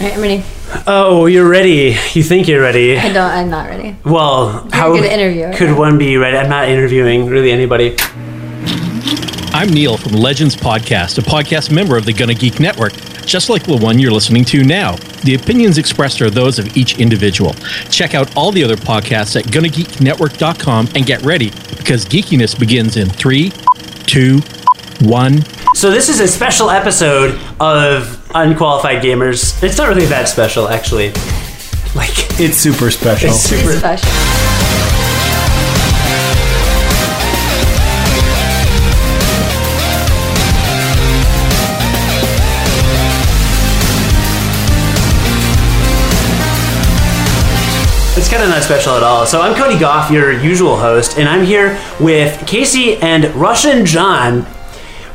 right, I'm ready. Oh, you're ready. You think you're ready. I don't. I'm not ready. Well, how good interviewer. could one be ready? I'm not interviewing really anybody. I'm Neil from Legends Podcast, a podcast member of the Gonna Geek Network, just like the one you're listening to now. The opinions expressed are those of each individual. Check out all the other podcasts at GonnaGeekNetwork.com and get ready because geekiness begins in three, two, one. So this is a special episode of Unqualified Gamers. It's not really that special, actually. Like It's super special. it's super. It's special. It's kind of not special at all. So I'm Cody Goff, your usual host, and I'm here with Casey and Russian John.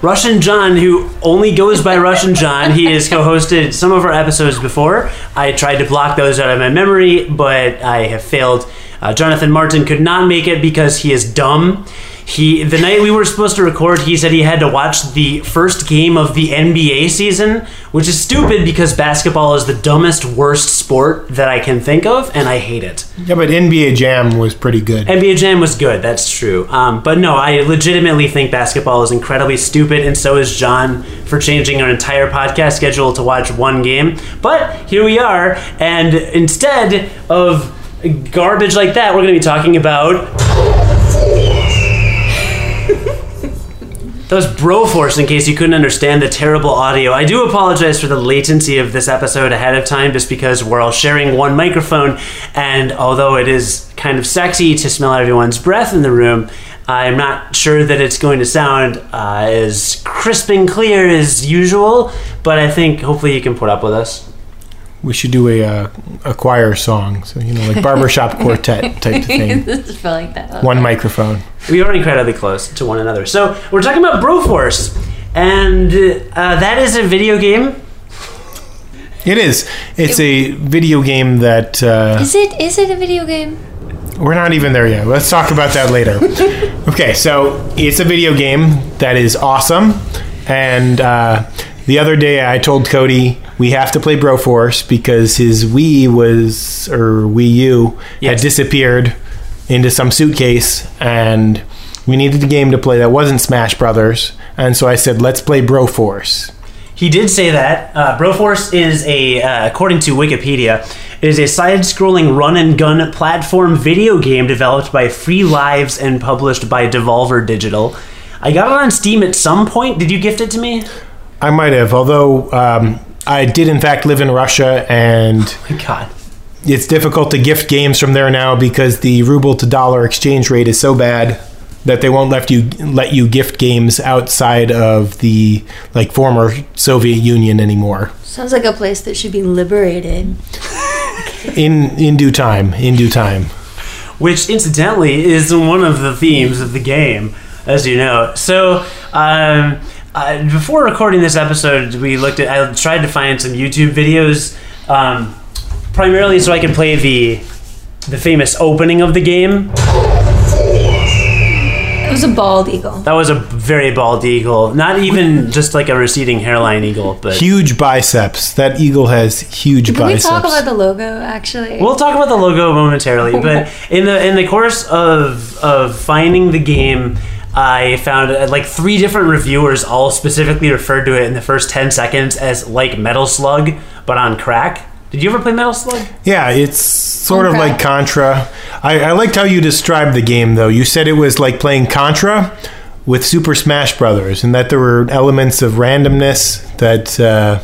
Russian John, who only goes by Russian John. He has co-hosted some of our episodes before. I tried to block those out of my memory, but I have failed. Uh, Jonathan Martin could not make it because he is dumb. He the night we were supposed to record, he said he had to watch the first game of the NBA season, which is stupid because basketball is the dumbest, worst sport that I can think of, and I hate it. Yeah, but NBA Jam was pretty good. NBA Jam was good, that's true. Um, but no, I legitimately think basketball is incredibly stupid, and so is John for changing our entire podcast schedule to watch one game. But here we are, and instead of garbage like that, we're going to be talking about. That was Broforce, in case you couldn't understand the terrible audio. I do apologize for the latency of this episode ahead of time, just because we're all sharing one microphone, and although it is kind of sexy to smell everyone's breath in the room, I'm not sure that it's going to sound uh, as crisp and clear as usual, but I think hopefully you can put up with us. We should do a uh, a choir song, so you know, like barbershop quartet type of thing. Just feel like that. One microphone. We are incredibly close to one another. So we're talking about Broforce, and uh, that is a video game. It is. It's a video game that uh, Is it? Is it a video game? we're not even there yet. Let's talk about that later. okay, so it's a video game that is awesome, and uh, the other day I told Cody we have to play Broforce because his Wii was or Wii U Yes. had disappeared into some suitcase, and we needed a game to play that wasn't Smash Brothers, and so I said let's play Broforce. He did say that. Uh, Broforce is a, uh, according to Wikipedia, it is a side-scrolling run-and-gun platform video game developed by Free Lives and published by Devolver Digital. I got it on Steam at some point. Did you gift it to me? I might have, although um, I did in fact live in Russia, and My God. it's difficult to gift games from there now because the ruble to dollar exchange rate is so bad that they won't let you let you gift games outside of the like former Soviet Union anymore. Sounds like a place that should be liberated. In in due time, in due time. which incidentally is one of the themes of the game, as you know. So, um, uh, before recording this episode, we looked at. I tried to find some YouTube videos, um, primarily so I could play the the famous opening of the game. It was a bald eagle. That was a very bald eagle, not even just like a receding hairline eagle, but. Huge biceps. That eagle has huge Can biceps. we talk about the logo actually? We'll talk about the logo momentarily, but in the in the course of of finding the game, I found uh, like three different reviewers all specifically referred to it in the first ten seconds as like Metal Slug, but on crack. Did you ever play Metal Slug? Yeah, it's sort of like Contra. I, I liked how you described the game, though. You said it was like playing Contra with Super Smash Brothers, and that there were elements of randomness that, uh,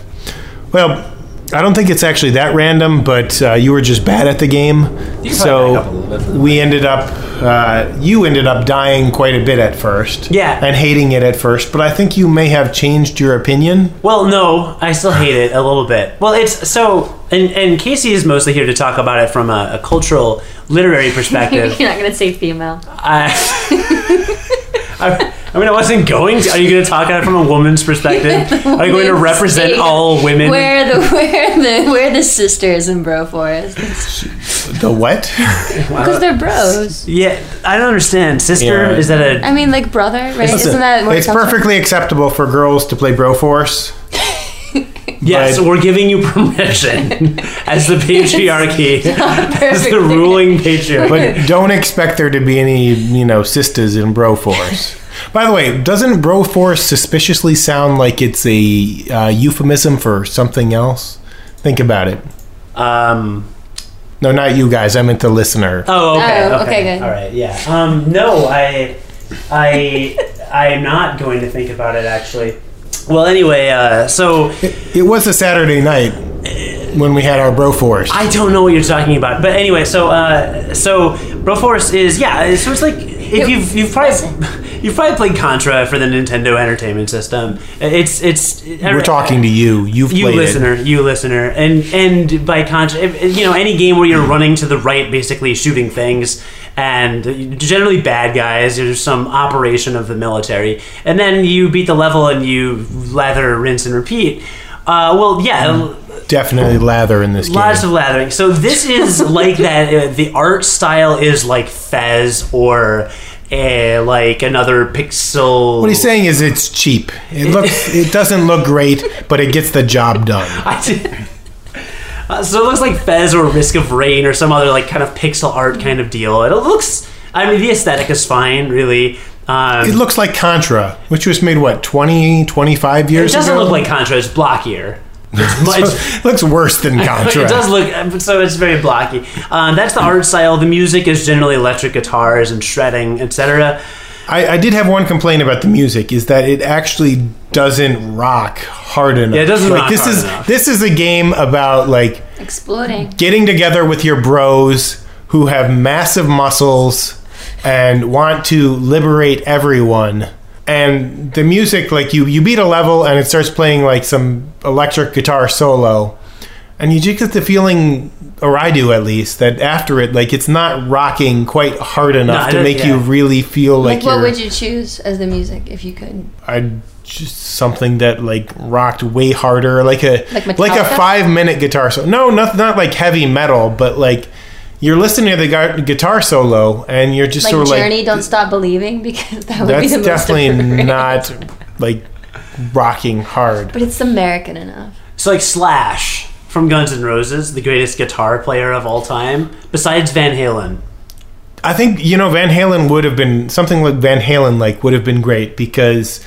well, I don't think it's actually that random, but uh, you were just bad at the game. can probably back up a So we ended up, uh, you ended up dying quite a bit at first. Yeah. And hating it at first, but I think you may have changed your opinion. Well, no, I still hate it a little bit. Well, it's so, and and Casey is mostly here to talk about it from a, a cultural, literary perspective. You're not gonna say female. I, I, I mean, I wasn't going to. Are you going to talk at it from a woman's perspective? Are you going to represent State all women? Where the where the where the sisters in Broforce? The what? Because they're bros. Yeah, I don't understand. Sister, Yeah. is that a. I mean, like brother, right? Listen, Isn't that where it's comes from? perfectly acceptable for girls to play bro force. Yes, but- we're giving you permission as the patriarchy, as the ruling patriarchy. but don't expect there to be any, you know, sisters in Broforce. By the way, doesn't Broforce suspiciously sound like it's a uh, euphemism for something else? Think about it. um, No, not you guys. I meant the listener. oh, okay, Oh, okay, okay, good. all right, yeah. Um, no, I, I, I am not going to think about it actually. Well, anyway, uh, so It, it was a Saturday night when we had our Broforce. I don't know what you're talking about, but anyway, so uh, so Broforce is yeah, so it's like if you've you've probably you've probably played Contra for the Nintendo Entertainment System. It's it's We're talking to you. You've you played listener, you listener, and and by Contra, you know any game where you're running to the right, basically shooting things, and generally bad guys. There's some operation of the military, and then you beat the level and you lather, rinse, and repeat. Uh, well, yeah. it. Definitely lather in this game. Lots of lathering. So this is like that. Uh, the art style is like Fez or uh, like another pixel. what he's saying is it's cheap. It looks. it doesn't look great, but it gets the job done. I did- Uh, so it looks like Fez or Risk of Rain or some other like kind of pixel art kind of deal. It looks. I mean, the aesthetic is fine, really. Um, It looks like Contra, which was made what 20, 25 years ago. it doesn't ago. look like Contra. It's blockier. It's much. it looks worse than Contra. It does look so. It's very blocky. Um, that's the art style. The music is generally electric guitars and shredding, etc. I, I did have one complaint about the music is that it actually doesn't rock hard enough. Yeah, it doesn't like, rock this hard is enough. this is a game about like Exploding. getting together with your bros who have massive muscles and want to liberate everyone. And the music, like you, you beat a level and it starts playing like some electric guitar solo, and you just get the feeling, or I do at least, that after it, like it's not rocking quite hard enough I to don't- make you really feel like, Like, what you're. would you choose as the music if you could? I'd just something that like rocked way harder, like a Like a five minute guitar solo. No, not not like heavy metal, but like you're listening to the guitar solo and you're just Like sort of Journey, like Don't Stop Believing, because that would be that's the most definitely not like rocking hard. But it's American enough. So like Slash from Guns N' Roses, the greatest guitar player of all time, besides Van Halen. I think you know Van Halen would have been something like Van Halen like would have been great because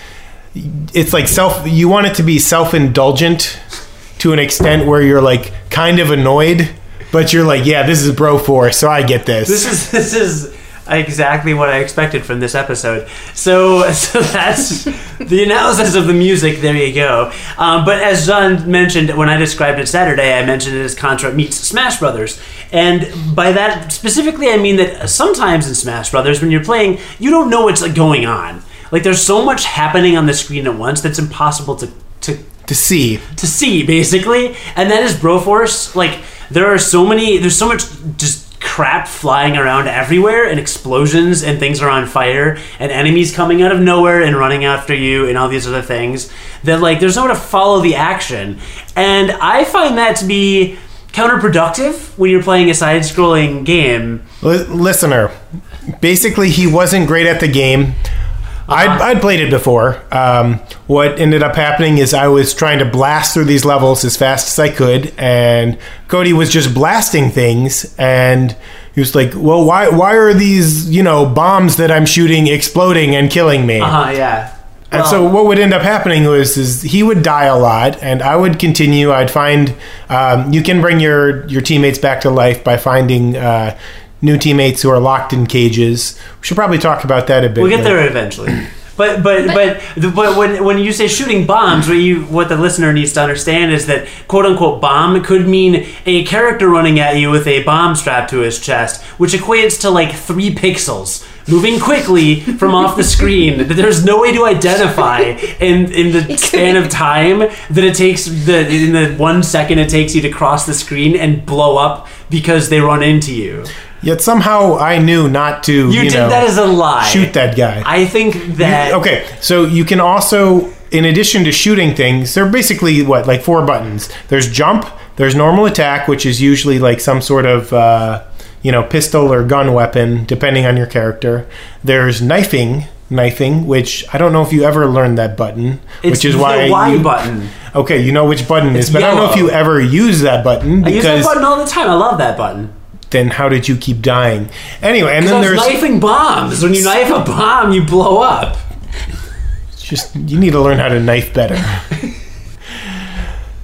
it's like self you want it to be self-indulgent to an extent where you're like kind of annoyed but you're like yeah this is bro force so I get this. This is this is exactly what I expected from this episode. So so that's the analysis of the music. There you go. Um, but as John mentioned when I described it Saturday, I mentioned it as Contra meets Smash Brothers, and by that specifically, I mean that sometimes in Smash Brothers, when you're playing, you don't know what's like, going on. Like there's so much happening on the screen at once that's impossible to to to see. to see basically and that is broforce like there are so many there's so much just crap flying around everywhere and explosions and things are on fire and enemies coming out of nowhere and running after you and all these other things that like there's no way to follow the action and i find that to be counterproductive when you're playing a side-scrolling game Li- listener, basically he wasn't great at the game. I'd, I'd played it before. Um, what ended up happening is I was trying to blast through these levels as fast as I could, and Cody was just blasting things, and he was like, "Well, why why are these you know bombs that I'm shooting exploding and killing me?" uh-huh yeah And so what would end up happening was is he would die a lot, and I would continue. I'd find um, you can bring your your teammates back to life by finding uh, new teammates who are locked in cages. We should probably talk about that a bit. We'll get later. there eventually. But but but but when when you say shooting bombs, what you what the listener needs to understand is that quote unquote bomb could mean a character running at you with a bomb strapped to his chest, which equates to like three pixels moving quickly from off the screen. that There's no way to identify in in the span of time that it takes the in the one second it takes you to cross the screen and blow up because they run into you. Yet somehow I knew not to. You, You, did know, that as a lie. shoot that guy. I think that okay, so you can also, in addition to shooting things, they're basically what like four buttons. There's jump. There's normal attack, which is usually like some sort of uh, you know pistol or gun weapon, depending on your character. There's knifing, knifing, which I don't know if you ever learned that button, It's which is why the Y you, button. Okay, you know which button it is, It's but I don't know if you ever use that button I use that button all the time. I love that button. Then how did you keep dying? Anyway, and then there's knifing bombs. When you knife a bomb, you blow up. just you need to learn how to knife better.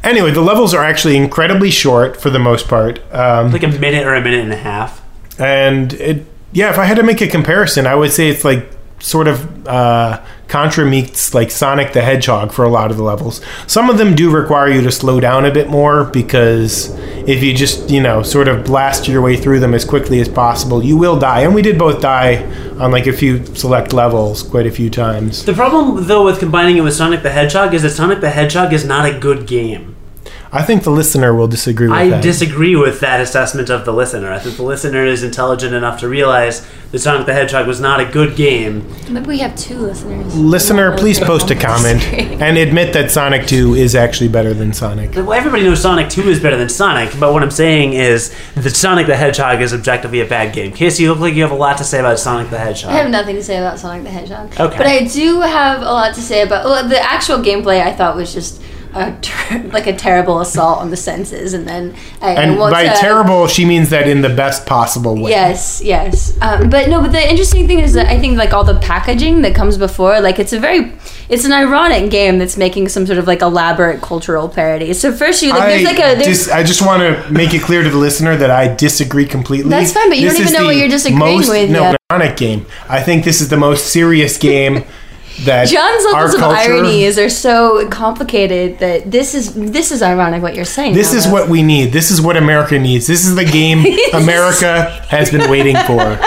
anyway, the levels are actually incredibly short for the most part. Um, Like a minute or a minute and a half. and it yeah if i had to make a comparison i would say it's like sort of uh, contra meets like sonic the hedgehog for a lot of the levels. Some of them do require you to slow down a bit more because if you just you know sort of blast your way through them as quickly as possible you will die. And we did both die on like a few select levels quite a few times. The problem, though, with combining it with Sonic the Hedgehog is that Sonic the Hedgehog is not a good game. I think the listener will disagree with that. I that disagree with that assessment of the listener. I think the listener is intelligent enough to realize that Sonic the Hedgehog was not a good game. Maybe we have two listeners. listener please post a comment and admit that sonic 2 is actually better than sonic Well, everybody knows Sonic 2 is better than Sonic, but what I'm saying is that Sonic the Hedgehog is objectively a bad game. Casey, you look like you have a lot to say about Sonic the Hedgehog. I have nothing to say about Sonic the Hedgehog. Okay. But I do have a lot to say about well, the actual gameplay. I thought was just a ter- like a terrible assault on the senses, and then I, and by to- terrible she means that in the best possible way Yes, yes. Um, but no, but the interesting thing is that I think like all the packaging that comes before, like it's a very, it's an ironic game that's making some sort of like elaborate cultural parody. So first you like I, there's like a there's, dis- I just want to make it clear to the listener that I disagree completely. That's fine, but you don't even know what you're disagreeing most, with No, yet. ironic game. I think this is the most serious game that John's levels of culture. ironies are so complicated that this is this is ironic what you're saying. This now, is though. what we need. This is what America needs. This is the game America has been waiting for.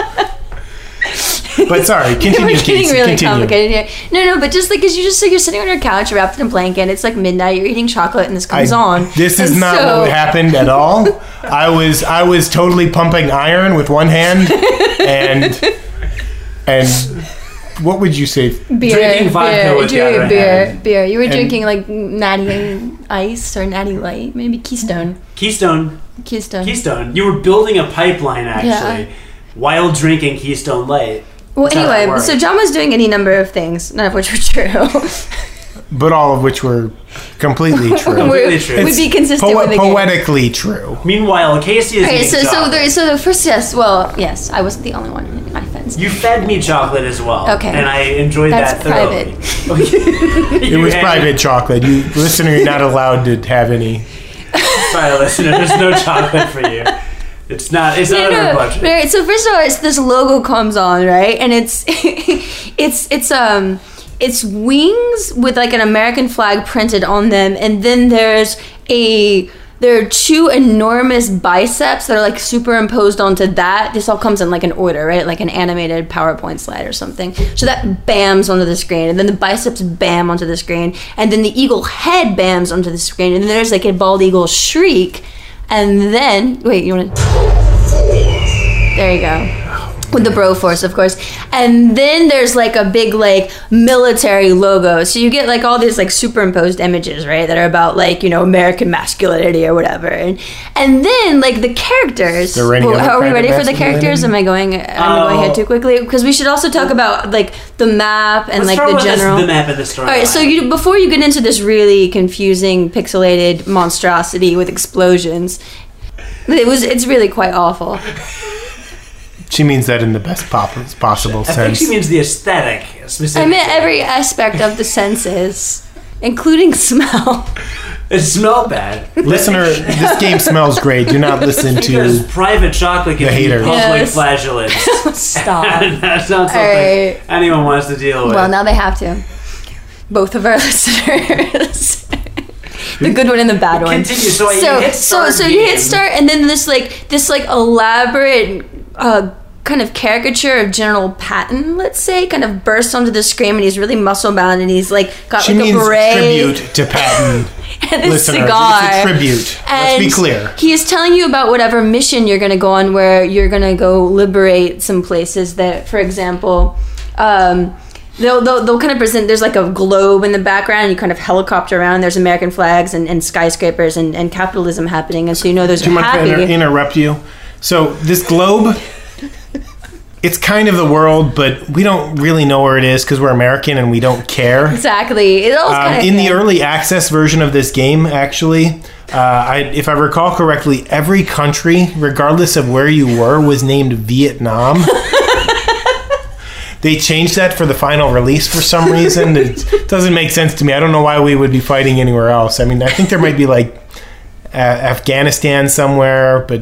But sorry, continue. We're getting really continue. complicated here. No, no, but just like, cause you just like you're sitting on your couch, wrapped in a blanket. It's like midnight. You're eating chocolate, and this I- comes on. This is And not so- what happened at all. I was I was totally pumping iron with one hand, and and what would you say? beer, Drinking vodka beer, with the other beer, hand. beer. You were drinking like natty ice or natty light, maybe Keystone. Keystone, Keystone. Keystone. You were building a pipeline actually Yeah. while drinking Keystone Light. well, That's anyway, so John was doing any number of things, none of which were true. But all of which were completely true. Completely true. We'd be consistent Poe- with the game. poetically true. Meanwhile, Casey is Okay, so so chocolate. the, so the first yes, well yes, I wasn't the only one in my defense. You fed me chocolate as well. Okay. And I enjoyed That's that thoroughly. Private. it was private chocolate. You listener, you're not allowed to have any. Sorry, listener. There's no chocolate for you. It's not. It's not No, on our no, budget. Right, so first of all, it's this logo comes on, right? And it's it's it's um it's wings with like an American flag printed on them, and then there's a there are two enormous biceps that are like superimposed onto that. This all comes in like an order, right? Like an animated PowerPoint slide or something. So that bams onto the screen, and then the biceps bam onto the screen, and then the eagle head bams onto the screen, and then there's like a bald eagle shriek, and then wait, you want to? There you go. With the Broforce, of course. And then there's like a big like military logo. So you get like all these like superimposed images, right? That are about like, you know, American masculinity or whatever. And and then like the characters. there Well, are we ready for the characters? Am I going am I going Oh. ahead too oh. quickly? Because we should also talk about like the map and Let's like the with this- general the map and the story. all right, so you before you get into this really confusing pixelated monstrosity with explosions, it was it's really quite awful. She means that in the best possible sense. I think she means the aesthetic I specifically. meant every aspect of the senses, including smell. It smelled bad. Listener, this game smells great. Do not listen Because to. private chocolate can The be haters. public Yes. flatulence. Stop. that's not something right. anyone wants to deal with. Well, now they have to. Both of our listeners. the good one and the bad one. Continue. So, you so hit so start so you hit start and then this like this like elaborate uh kind of caricature of General Patton, let's say, kind of bursts onto the screen and he's really muscle bound and he's like got She like means a beret tribute to Patton. and a Listeners, cigar. it's a tribute. Let's be And clear. He is telling you about whatever mission you're going to go on, where you're going to go liberate some places that, for example, um, they'll, they'll, they'll kind of present, there's like a globe in the background, and you kind of helicopter around, there's American flags and, and skyscrapers and, and capitalism happening, and so you know those Do you mind if I happy. inter- interrupt you? So this globe, it's kind of the world, but we don't really know where it is because we're American and we don't care. Exactly. It all Um, in the early access version of this game, actually, uh, I, if I recall correctly, every country, regardless of where you were, was named Vietnam. they changed that for the final release for some reason. It doesn't make sense to me. I don't know why we would be fighting anywhere else. I mean, I think there might be like uh, Afghanistan somewhere, but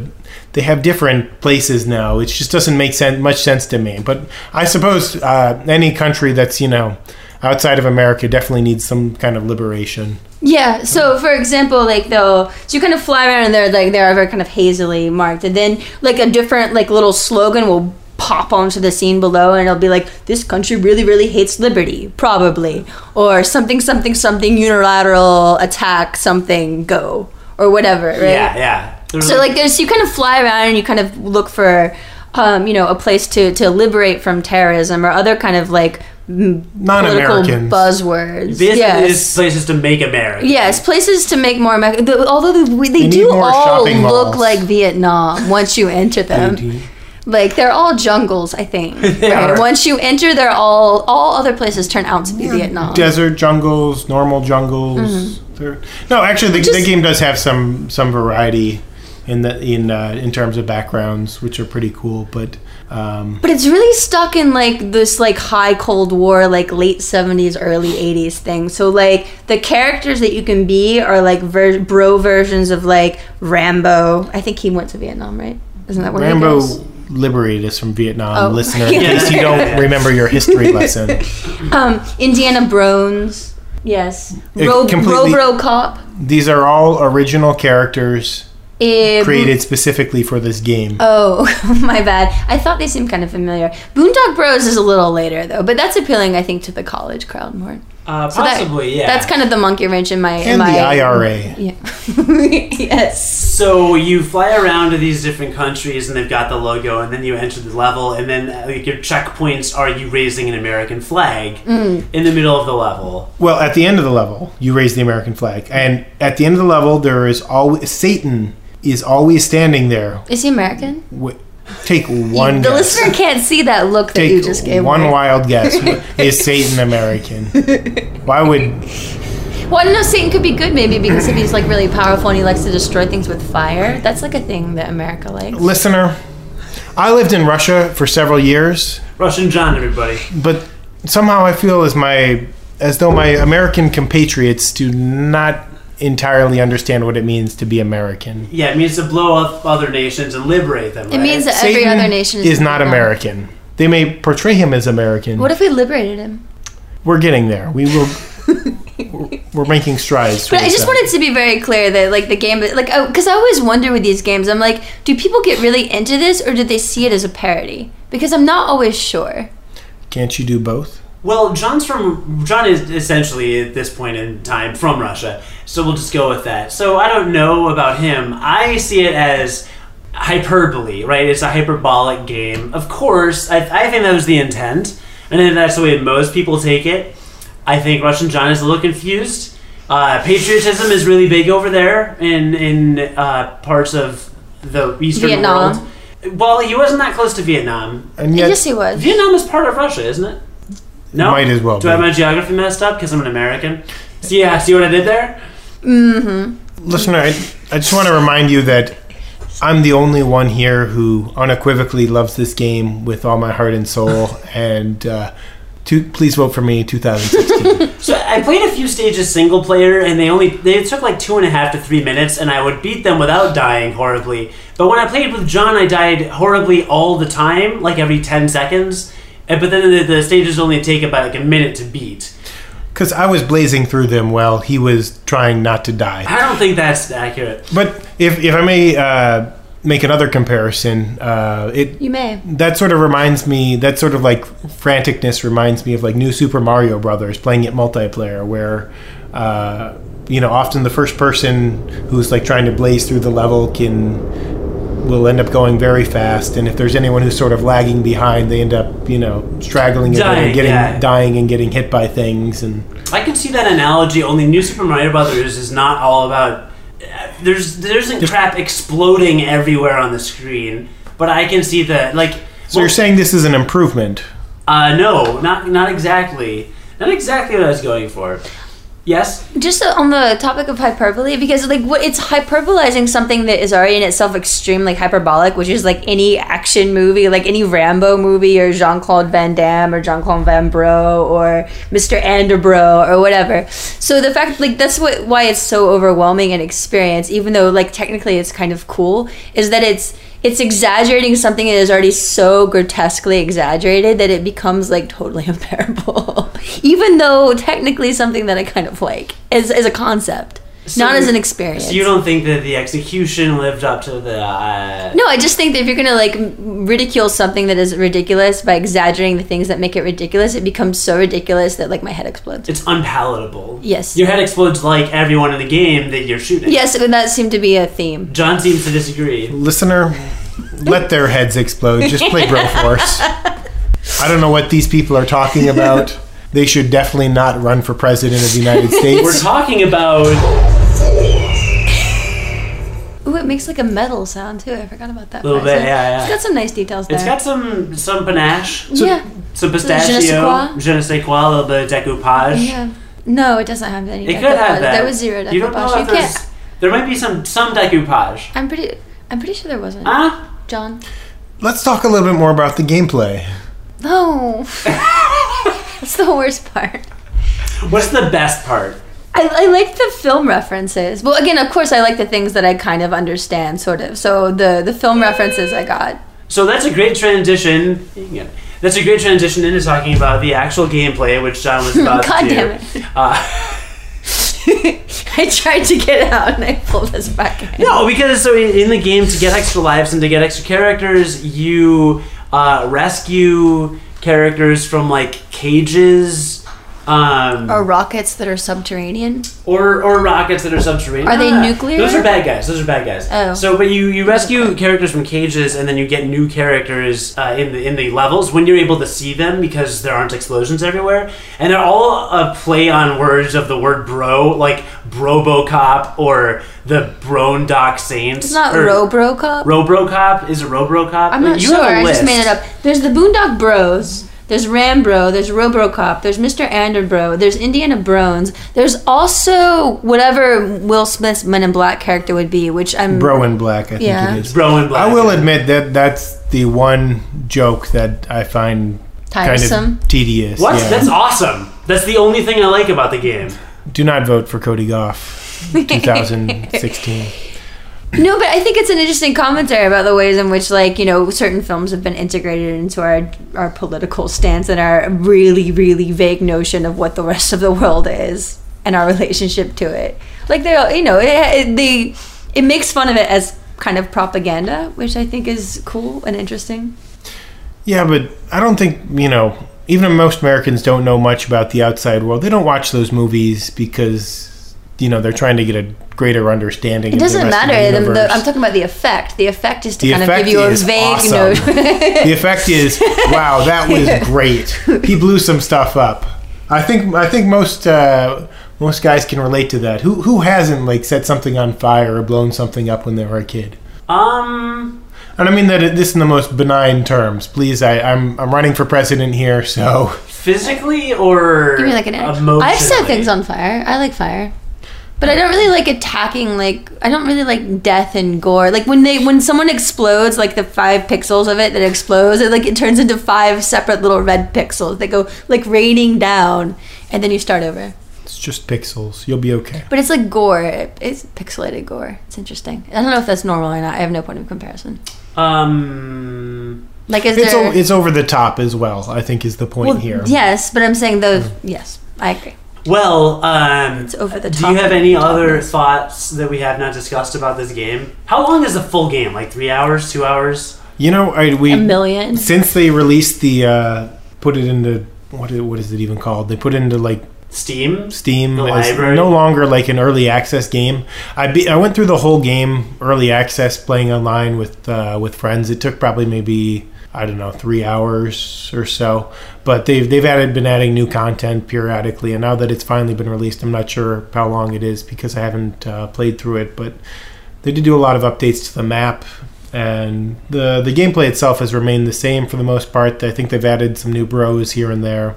they have different places now. It just doesn't make sense, much sense to me. But I suppose uh, any country that's you know outside of America definitely needs some kind of liberation. Yeah. So, for example, like though, so you kind of fly around and they're like they are very kind of hazily marked, and then like a different like little slogan will pop onto the scene below, and it'll be like, "This country really, really hates liberty, probably," or something, something, something, unilateral attack, something, go, or whatever. Right? Yeah, yeah. There's So like there's you kind of fly around and you kind of look for um, you know a place to to liberate from terrorism or other kind of like m- political Non-Americans. buzzwords. Basically, yes. this place is to make America. Yes, places to make more America. the- Although they, they do all look malls. like Vietnam once you enter them. Like they're all jungles, I think. Right? Once you enter, they're all all other places turn out to be Vietnam. Desert jungles, normal jungles. They're- No, actually, the, the Mm-hmm. Game does have some some variety in the in uh, in terms of backgrounds, which are pretty cool. But um, But it's really stuck in like this like high Cold War, like late seventies, early eighties thing. So like the characters that you can be are like ver- bro versions of like Rambo. I think he went to Vietnam, right? Isn't that what Rambo liberated us from Vietnam, Oh. listener. In case you don't remember your history lesson, Um, Indiana Brones. Yes. Ro- RoboCop. these are all original characters Eh, created specifically for this game. Oh, my bad. I thought they seemed kind of familiar. Boondock Bros is a little later though, but that's appealing, I think, to the college crowd more. Uh, So that- possibly, yeah. That's kind of the monkey wrench in my in my the IRA. Yeah. yes. So you fly around to these different countries, and they've got the logo, and then you enter the level, and then uh, like your checkpoints are you raising an American flag Mm. in the middle of the level. Well, at the end of the level, you raise the American flag, and at the end of the level, there is always Satan is always standing there. Is he American? Wi- Take one the guess. listener can't see that look that Take you just gave one me. wild guess. is Satan American? Why would Well, no, Satan could be good maybe because if he's like really powerful and he likes to destroy things with fire, that's like a thing that America likes. listener? I lived in Russia for several years, Russian John, everybody. but somehow I feel as my as though my American compatriots do not entirely understand what it means to be American. Yeah, it means to blow up other nations and liberate them. It right? means that every other nation is, is not Vietnam. American. They may portray him as American. What if we liberated him? We're getting there. We will. we're- we're making strides. But I just that. wanted to be very clear that like the game, like oh, because I always wonder with these games, I'm like, do people get really into this or do they see it as a parody? Because I'm not always sure. Can't you do both? Well, John's from John is essentially at this point in time from Russia, so we'll just go with that. So I don't know about him. I see it as hyperbole, right? It's a hyperbolic game. Of course, I, I think that was the intent, and then that's the way most people take it. I think Russian John is a little confused. Uh, patriotism is really big over there in in uh, parts of the Eastern Vietnam. world. Well, he wasn't that close to Vietnam. And yet, yes, he was. Vietnam is part of Russia, isn't it? No, Might as well Do I have my geography messed up because I'm an American? So yeah, see what I did there? listener, I, I just want to remind you that I'm the only one here who unequivocally loves this game with all my heart and soul. and uh, to, please vote for me, 2016. So I played a few stages single player, and they only they took like two and a half to three minutes, and I would beat them without dying horribly. But when I played with John, I died horribly all the time, like every ten seconds. And, but then the, the stages only take about like a minute to beat. Because I was blazing through them while he was trying not to die. I don't think that's accurate. But if, if I may uh, make another comparison, uh, it You may. that sort of reminds me that sort of like franticness reminds me of like new super mario brothers playing it multiplayer where uh, you know often the first person who's like trying to blaze through the level can will end up going very fast and if there's anyone who's sort of lagging behind they end up you know straggling Dying, and getting yeah. dying and getting hit by things and I can see that analogy. Only New Super Mario Brothers is not all about. There's there isn't crap exploding everywhere on the screen, but I can see that like So you're saying this is an improvement? Uh, no, not not exactly. Not exactly what I was going for. Yes. just on the topic of hyperbole because like what it's hyperbolizing something that is already in itself extremely hyperbolic which is like any action movie like any rambo movie or jean-claude van damme or jean-claude van bro or mr anderbro or whatever so the fact like that's what why it's so overwhelming an experience even though like technically it's kind of cool is that it's it's exaggerating something that is already so grotesquely exaggerated that it becomes like totally unbearable. Even though technically something that i kind of like is, as a concept So- not as an experience So you don't think that the execution lived up to the? Uh, no i just think that if you're gonna like ridicule something that is ridiculous by exaggerating the things that make it ridiculous it becomes so ridiculous that like my head explodes It's unpalatable. Yes. Your head explodes like everyone in the game that you're shooting. yes and that seemed to be a theme John seems to disagree. Listener, let their heads explode. Just play Broforce. I don't know what these people are talking about. They should definitely not run for president of the United States. We're talking about. Ooh, it makes like a metal sound too. I forgot about that. A Little part. bit, yeah, yeah. It's got some nice details there. It's got some some panache, yeah, some je ne sais pistachio, quoi? je ne sais quoi, a little bit of decoupage. yeah. No, it doesn't have any. It decoupage. could have that. There was zero You don't know decoupage. You there's. can't. There might be some some decoupage. I'm pretty. I'm pretty sure there wasn't. Huh? John. Let's talk a little bit more about the gameplay. No. That's the worst part. What's the best part? I, I like the film references. Well, again, of course, I like the things that I kind of understand, sort of. So the the film references I got. So that's a great transition. That's a great transition into talking about the actual gameplay, which John was about God to do. damn it. Uh, I tried to get out and I pulled us back in. no, because so in, in the game, to get extra lives and to get extra characters, you uh, rescue characters from like cages. Um, Or rockets that are subterranean. or or rockets that are subterranean. Are they Ah, nuclear? Those are bad guys. Those are bad guys. Oh. So, but you you rescue characters from cages, and then you get new characters uh, in the in the levels when you're able to see them because there aren't explosions everywhere, and they're all a play on words of the word bro, like Brobocop or the Browndock Saints. It's not or Robrocop. Robrocop is it Robrocop? I'm not you sure. Have a I just made it up. There's the Boondock Bros. There's Rambro. There's Robocop. There's Mr. Anderbro. There's Indiana Brones. There's also whatever Will Smith's Men in Black character would be, which I'm. Bro in Black, I think Yeah. it is. Bro in Black. I will admit that that's the one joke that I find Tiresome. kind of tedious. What? Yeah. That's awesome. That's the only thing I like about the game. Do not vote for Cody Goff, 2016. No, but I think it's an interesting commentary about the ways in which, like, you know, certain films have been integrated into our our political stance and our really, really vague notion of what the rest of the world is and our relationship to it. Like, they, you know, it, it, they, it makes fun of it as kind of propaganda, which I think is cool and interesting. Yeah, but I don't think, you know, even most Americans don't know much about the outside world. They don't watch those movies because, you know, they're trying to get a greater understanding. It doesn't matter. The, the, I'm talking about the effect. The effect is to The kind of give you a vague awesome. notion. the effect is, wow, that was great. He blew some stuff up. I think I think most uh, most guys can relate to that. Who who hasn't like set something on fire or blown something up when they were a kid? Um. And I mean that it- this in the most benign terms. Please, I, I'm I'm running for president here, so Physically or Give me like an emotionally? I've set things on fire. I like fire. But I don't really like attacking like I don't really like death and gore. Like when they when someone explodes, like the five pixels of it that explodes, it like it turns into five separate little red pixels that go like raining down and then you start over. it's just pixels. You'll be okay. But it's like gore. It's pixelated gore. It's interesting. I don't know if that's normal or not. I have no point of comparison. Um. Like is It's there o- it's over the top as well. I think is the point well, here. Yes, but I'm saying those yes, I agree. Well, um, It's over the do you have any other topness. thoughts that we have not discussed about this game? How long is the full game? Like three hours, two hours? You know, I, we A million. since they released the uh, put it into what? What is it even called? They put it into like Steam? Steam The library? no longer like an early access game. I be, I went through the whole game early access playing online with uh, with friends. It took probably maybe I don't know three hours or so. But they've they've added been adding new content periodically, and now that it's finally been released, I'm not sure how long it is because I haven't uh, played through it. But they did do a lot of updates to the map. and the the gameplay itself has remained the same for the most part. I think they've added some new bros here and there.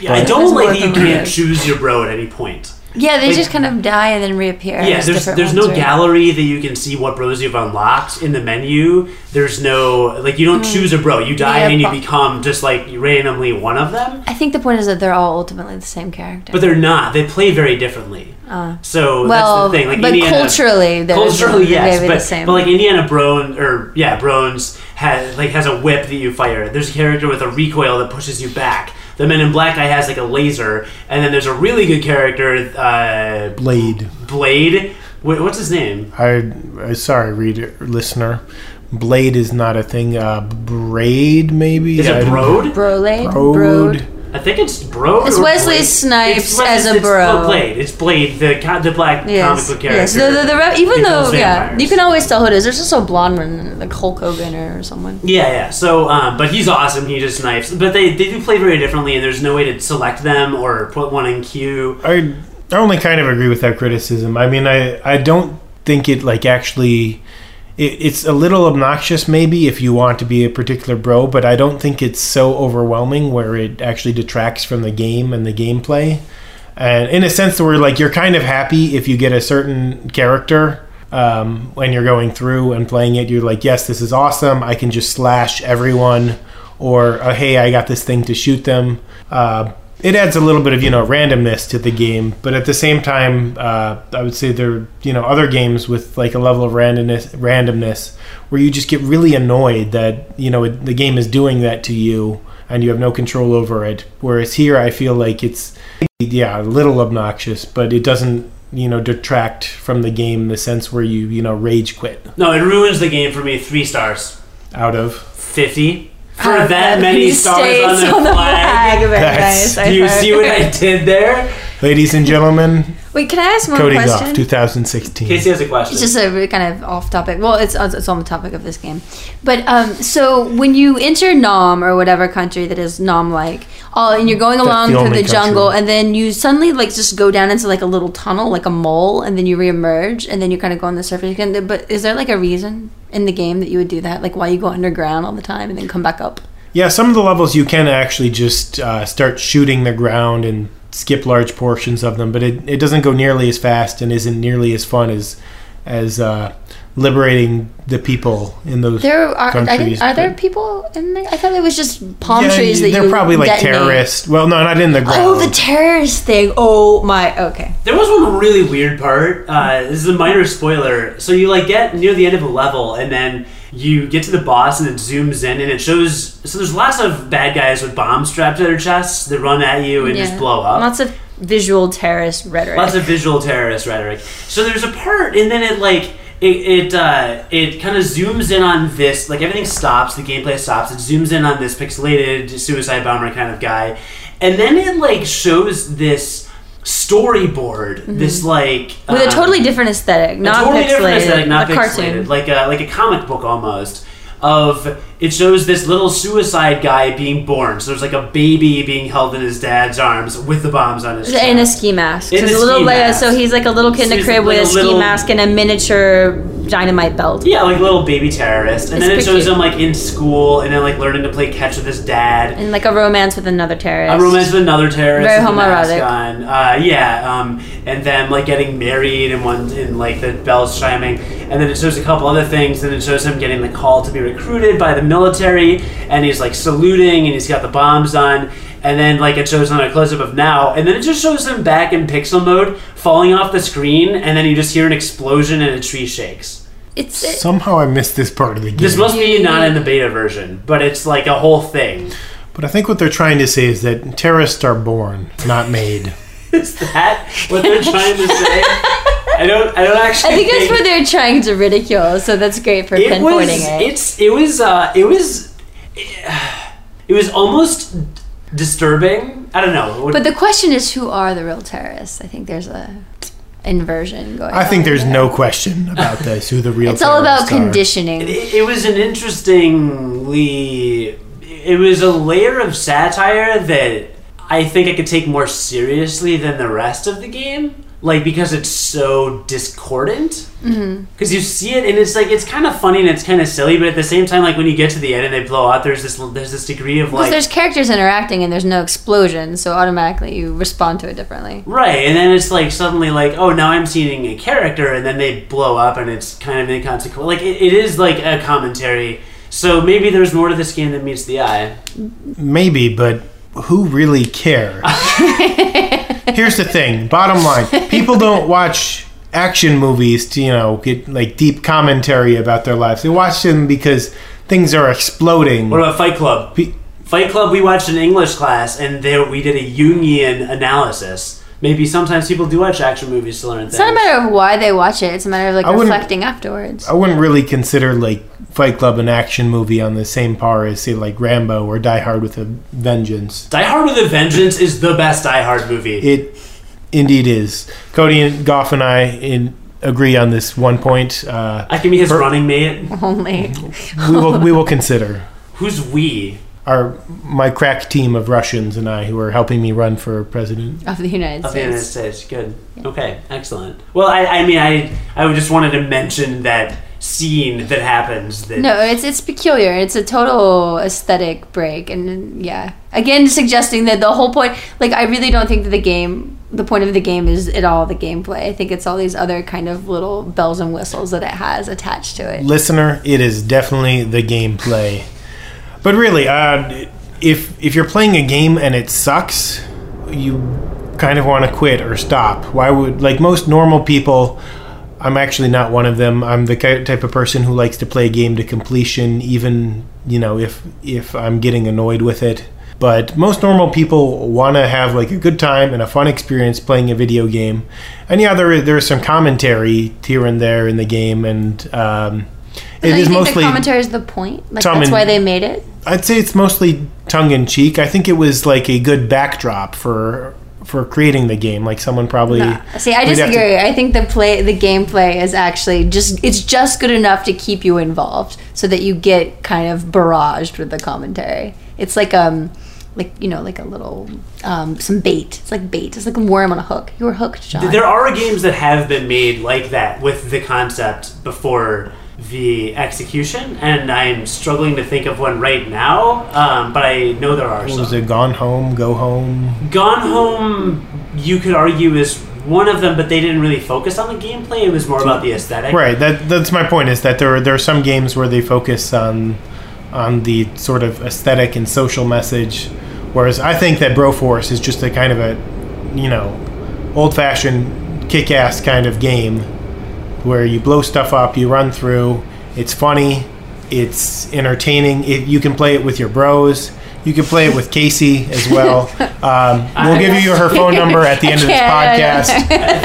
Yeah, I don't like that you can't choose your bro at any point. Yeah, they Like- just kind of die and then reappear. Yeah, there's there's no right? gallery that you can see what bros you've unlocked in the menu. There's no like you don't choose a bro. You die. Yeah, and you become just like randomly one of them. I think the point is that they're all ultimately the same character. But they're not. They play very differently. Uh, So well, that's the thing. Like but Indiana, culturally, culturally yes, but, the same. but like Indiana Brone or yeah Brones has like has a whip that you fire. There's a character with a recoil that pushes you back. The Men in Black guy has like a laser, and then there's a really good character, uh, Blade. Blade. Wh- What's his name? I, I sorry, reader listener. Blade is not a thing. Uh, braid maybe. Is I it don't- Brode? Brolade, Broad. I think it's Brode. It's Wesley Blade. Snipes It's Wesley- as a it's bro. Blade. It's Blade, the co- the black comic book character. yes. The, the, the, re- even though, kills yeah, vampires. you can always tell who it is. There's just a blonde one, like Hulk Hogan or someone. Yeah, yeah. So, um, but he's awesome. He just snipes. But they, they do play very differently, and there's no way to select them or put one in queue. I I only kind of agree with that criticism. I mean, I I don't think it like actually. It, it's a little obnoxious, maybe, if you want to be a particular bro, but I don't think it's so overwhelming where it actually detracts from the game and the gameplay. And in a sense, where like you're kind of happy if you get a certain character um, when you're going through and playing it. You're like, yes, this is awesome. I can just slash everyone, or uh, hey, I got this thing to shoot them. Uh, it adds a little bit of you know randomness to the game, but at the same time, uh, I would say there are you know other games with like a level of randomness, randomness where you just get really annoyed that you know it, the game is doing that to you and you have no control over it. Whereas here, I feel like it's yeah a little obnoxious, but it doesn't you know detract from the game in the sense where you you know rage quit No, it ruins the game for me. Three stars. out of. 50. For Uh, that many stars on states the, flag. Very nice. Do you see what I did there? Ladies and gentlemen, Wait, can I ask one Cody question? Goff, 2016. Casey has a question. It's just a kind of off topic. Well, it's it's on the topic of this game, but um, so when you enter Nam or whatever country that is Nam like, oh, and you're going along the through only the jungle, and then you suddenly like just go down into like a little tunnel, like a mole, and then you reemerge, and then you kind of go on the surface again. But is there like a reason in the game that you would do that? Like why you go underground all the time and then come back up? Yeah, some of the levels you can actually just uh, start shooting the ground and skip large portions of them, but it, it doesn't go nearly as fast and isn't nearly as fun as as uh, liberating the people in those There are countries. didn't, are there people in there? I thought it was just palm Yeah, trees that You they're you probably like detonate. terrorists. Well, no, not in the ground. Oh, the terrorist thing. Oh my. Okay. There was one really weird part. Uh, this is a minor spoiler. So you like get near the end of a level, and then you get to the boss, and it zooms in, and it shows. So there's lots of bad guys with bombs strapped to their chests that run at you and just blow up. Lots of visual terrorist rhetoric. Lots of visual terrorist rhetoric. So there's a part, and then it like it it uh, it kind of zooms in on this. Like everything stops, the gameplay stops. It zooms in on this pixelated suicide bomber kind of guy, and then it like shows this storyboard. This like Mm-hmm. with a um, totally different aesthetic, not totally pixelated, different aesthetic, not a pixelated, cartoon. like a like a comic book almost. Of it shows this little suicide guy being born. So there's like a baby being held in his dad's arms with the bombs on his chest. in a ski mask. In So a little ski like mask. so he's like a little kid in a crib with a a ski little- mask and a miniature dynamite belt. Yeah, like little baby terrorist, and It's then it pretty shows cute. him like in school, and then like learning to play catch with his dad. And like a romance with another terrorist. A romance with another terrorist. Very with a mask homoerotic. on. Uh, yeah, um, and then like getting married, and one, and like the bells chiming, and then it shows a couple other things. And it shows him getting the call to be recruited by the military, and he's like saluting, and he's got the bombs on. And then, like, it shows on a close up of now, and then it just shows him back in pixel mode, falling off the screen, and then you just hear an explosion and a tree shakes. It's it, Somehow I missed this part of the game. This must be not in the beta version, but it's like a whole thing. but I think what they're trying to say is that terrorists are born, not made. Is that what they're trying to say? I don't. I don't actually. I think that's what they're trying to ridicule. So that's great for it was. pinpointing it. It's. It was. Uh, it was. It was almost disturbing. I don't know. But the question is, who are the real terrorists? I think there's a inversion going. I think on there's there. no question about this. Who the real It's all about conditioning. it, it was an interestingly. It was a layer of satire that I think I could take more seriously than the rest of the game. Like because it's so discordant. Mm-hmm. Because you see it and it's like it's kind of funny and it's kind of silly, but at the same time, like when you get to the end and they blow out, there's this there's this degree of like there's characters interacting and there's no explosion, so automatically you respond to it differently. Right, and then it's like suddenly like, oh, now I'm seeing a character, and then they blow up, and it's kind of inconsequential. Like it, it is like a commentary. So maybe there's more to this game than meets the eye. Maybe, but who really cares? Here's the thing. Bottom line: people don't watch action movies to you know get like deep commentary about their lives. They watch them because things are exploding. What about Fight Club? Pe- Fight Club, we watched in English class, and there we did a Jungian analysis. Maybe sometimes people do watch action movies to learn things. It's not a matter of why they watch it, it's a matter of like I wouldn't- reflecting afterwards. I wouldn't really consider like Fight Club an action movie on the same par as say like Rambo or Die Hard with a Vengeance. Die Hard with a Vengeance is the best Die Hard movie. It indeed is. Cody and Goff and I in, agree on this one point. Uh, I can be his Per- running mate. Only. we will we will consider Who's we? Our my crack team of Russians and I who are helping me run for president. Of the United Of the United States. States. Good. Okay. Excellent. Well, I, I mean, I I just wanted to mention that scene that happens. That No, it's it's peculiar. It's a total aesthetic break, and yeah, again, suggesting that the whole point. Like, I really don't think that the game, the point of the game, is at all the gameplay. I think it's all these other kind of little bells and whistles that it has attached to it. Listener, it is definitely the gameplay. But really, uh, if if you're playing a game and it sucks, you kind of want to quit or stop. Why would like most normal people? I'm actually not one of them. I'm the type of person who likes to play a game to completion, even you know if if I'm getting annoyed with it. But most normal people want to have like a good time and a fun experience playing a video game. And yeah, there there's some commentary here and there in the game, and um, it Don't you is think mostly. the commentary is the point. Like that's and- why they made it. I'd say it's mostly tongue in cheek. I think it was like a good backdrop for for creating the game. Like someone probably. Nah. See, I we'd to- disagree. I think the play, the gameplay is actually just it's just good enough to keep you involved, so that you get kind of barraged with the commentary. It's like um, like you know, like a little um, some bait. It's like bait. It's like a worm on a hook. You were hooked, John. there are games that have been made like that with the concept before the execution, and I'm struggling to think of one right now. Um, but I know there are What some. was it? Gone home, go home. Gone Home, you could argue, is one of them, but they didn't really focus on the gameplay. It was more about the aesthetic. Right. That that's my point. Is that there are, there are some games where they focus on on the sort of aesthetic and social message, whereas I think that Broforce is just a kind of a you know old fashioned kick ass kind of game where you blow stuff up, you run through. It's funny. It's entertaining. It, you can play it with your bros. You can play it with Casey as well. Um, we'll give you her phone number at the end of this podcast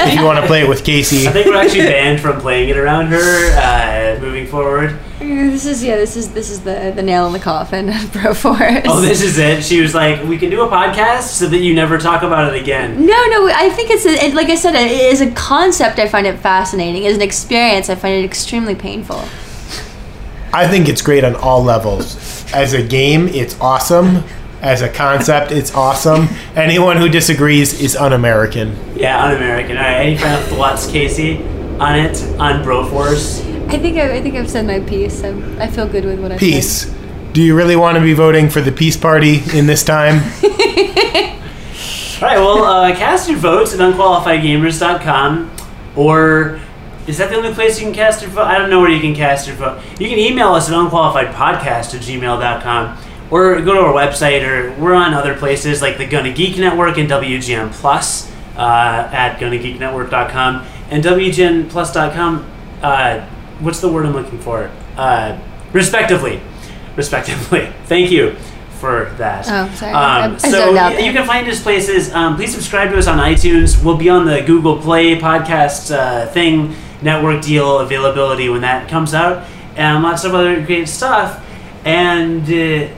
if you want to play it with Casey. I think we're actually banned from playing it around her uh, moving forward. This is yeah. This is this is the the nail in the coffin, of Broforce. Oh, this is it. She was like, "We can do a podcast so that you never talk about it again." No, no. I think it's a, it, like I said. It is a concept. I find it fascinating. As an experience, I find it extremely painful. I think it's great on all levels. As a game, it's awesome. As a concept, it's awesome. Anyone who disagrees is un-American. Yeah, un-American. All right, any final thoughts, Casey, on it on Broforce? I think I, I think I've said my piece. I'm, I feel good with what I Peace. Said. Peace. Do you really want to be voting for the peace party in this time? All right, well, uh, cast your votes at unqualifiedgamers.com or is that the only place you can cast your vote? I don't know where you can cast your vote. You can email us at unqualifiedpodcast at gmail.com or go to our website or we're on other places like the Gonna Geek Network and WGN Plus uh, at gonnageeknetwork.com and WGNplus.com. Uh, what's the word I'm looking for? Uh, respectively. Respectively. Thank you for that. Oh, sorry. I- I Um, so zoned out you can find us places. Um, please subscribe to us on iTunes. We'll be on the Google Play podcast uh, thing, network deal availability when that comes out, and lots of other great stuff. And uh,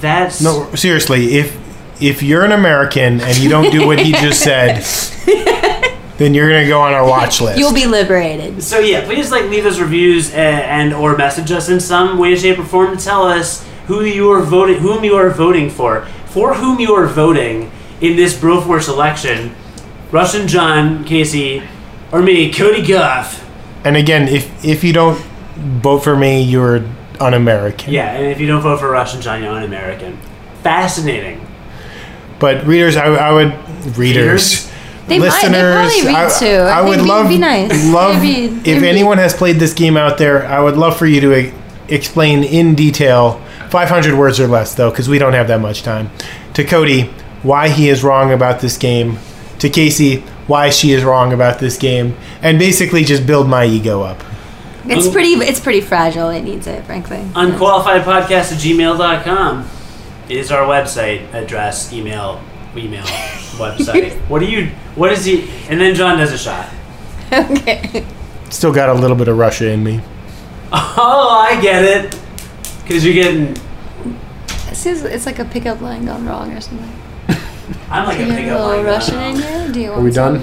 that's No, seriously. If if you're an American and you don't do what he just said, then you're gonna go on our watch list. You'll be liberated. So yeah, please like leave us reviews and, and or message us in some way, shape, or form to tell us who you are voting, whom you are voting for, for whom you are voting in this Broforce election. Russian John, Casey, or me, Cody Goff. And again, if if you don't vote for me, you're un-American. Yeah, and if you don't vote for Russian John, you're un-American. Fascinating. But readers, I, I would readers. Readers? They might- they probably read I, too. I They'd be- love be nice. love be- if be- anyone has played this game out there. I would love for you to e- explain in detail, 500 words or less, though, because we don't have that much time. To Cody, why he is wrong about this game. To Casey, why she is wrong about this game, and basically just build my ego up. It's Un- pretty. It's pretty fragile. It needs it, frankly. Unqualifiedpodcast at gmail.com is our website address, email, email, website. what do you, what is he, and then John does a shot. okay. Still got a little bit of Russia in me. Oh, I get it. Because you're getting, It seems it's like a pickup line gone wrong or something. I'm like Do a you have a pickup little line. Russian in you? Do you want Are we some? done?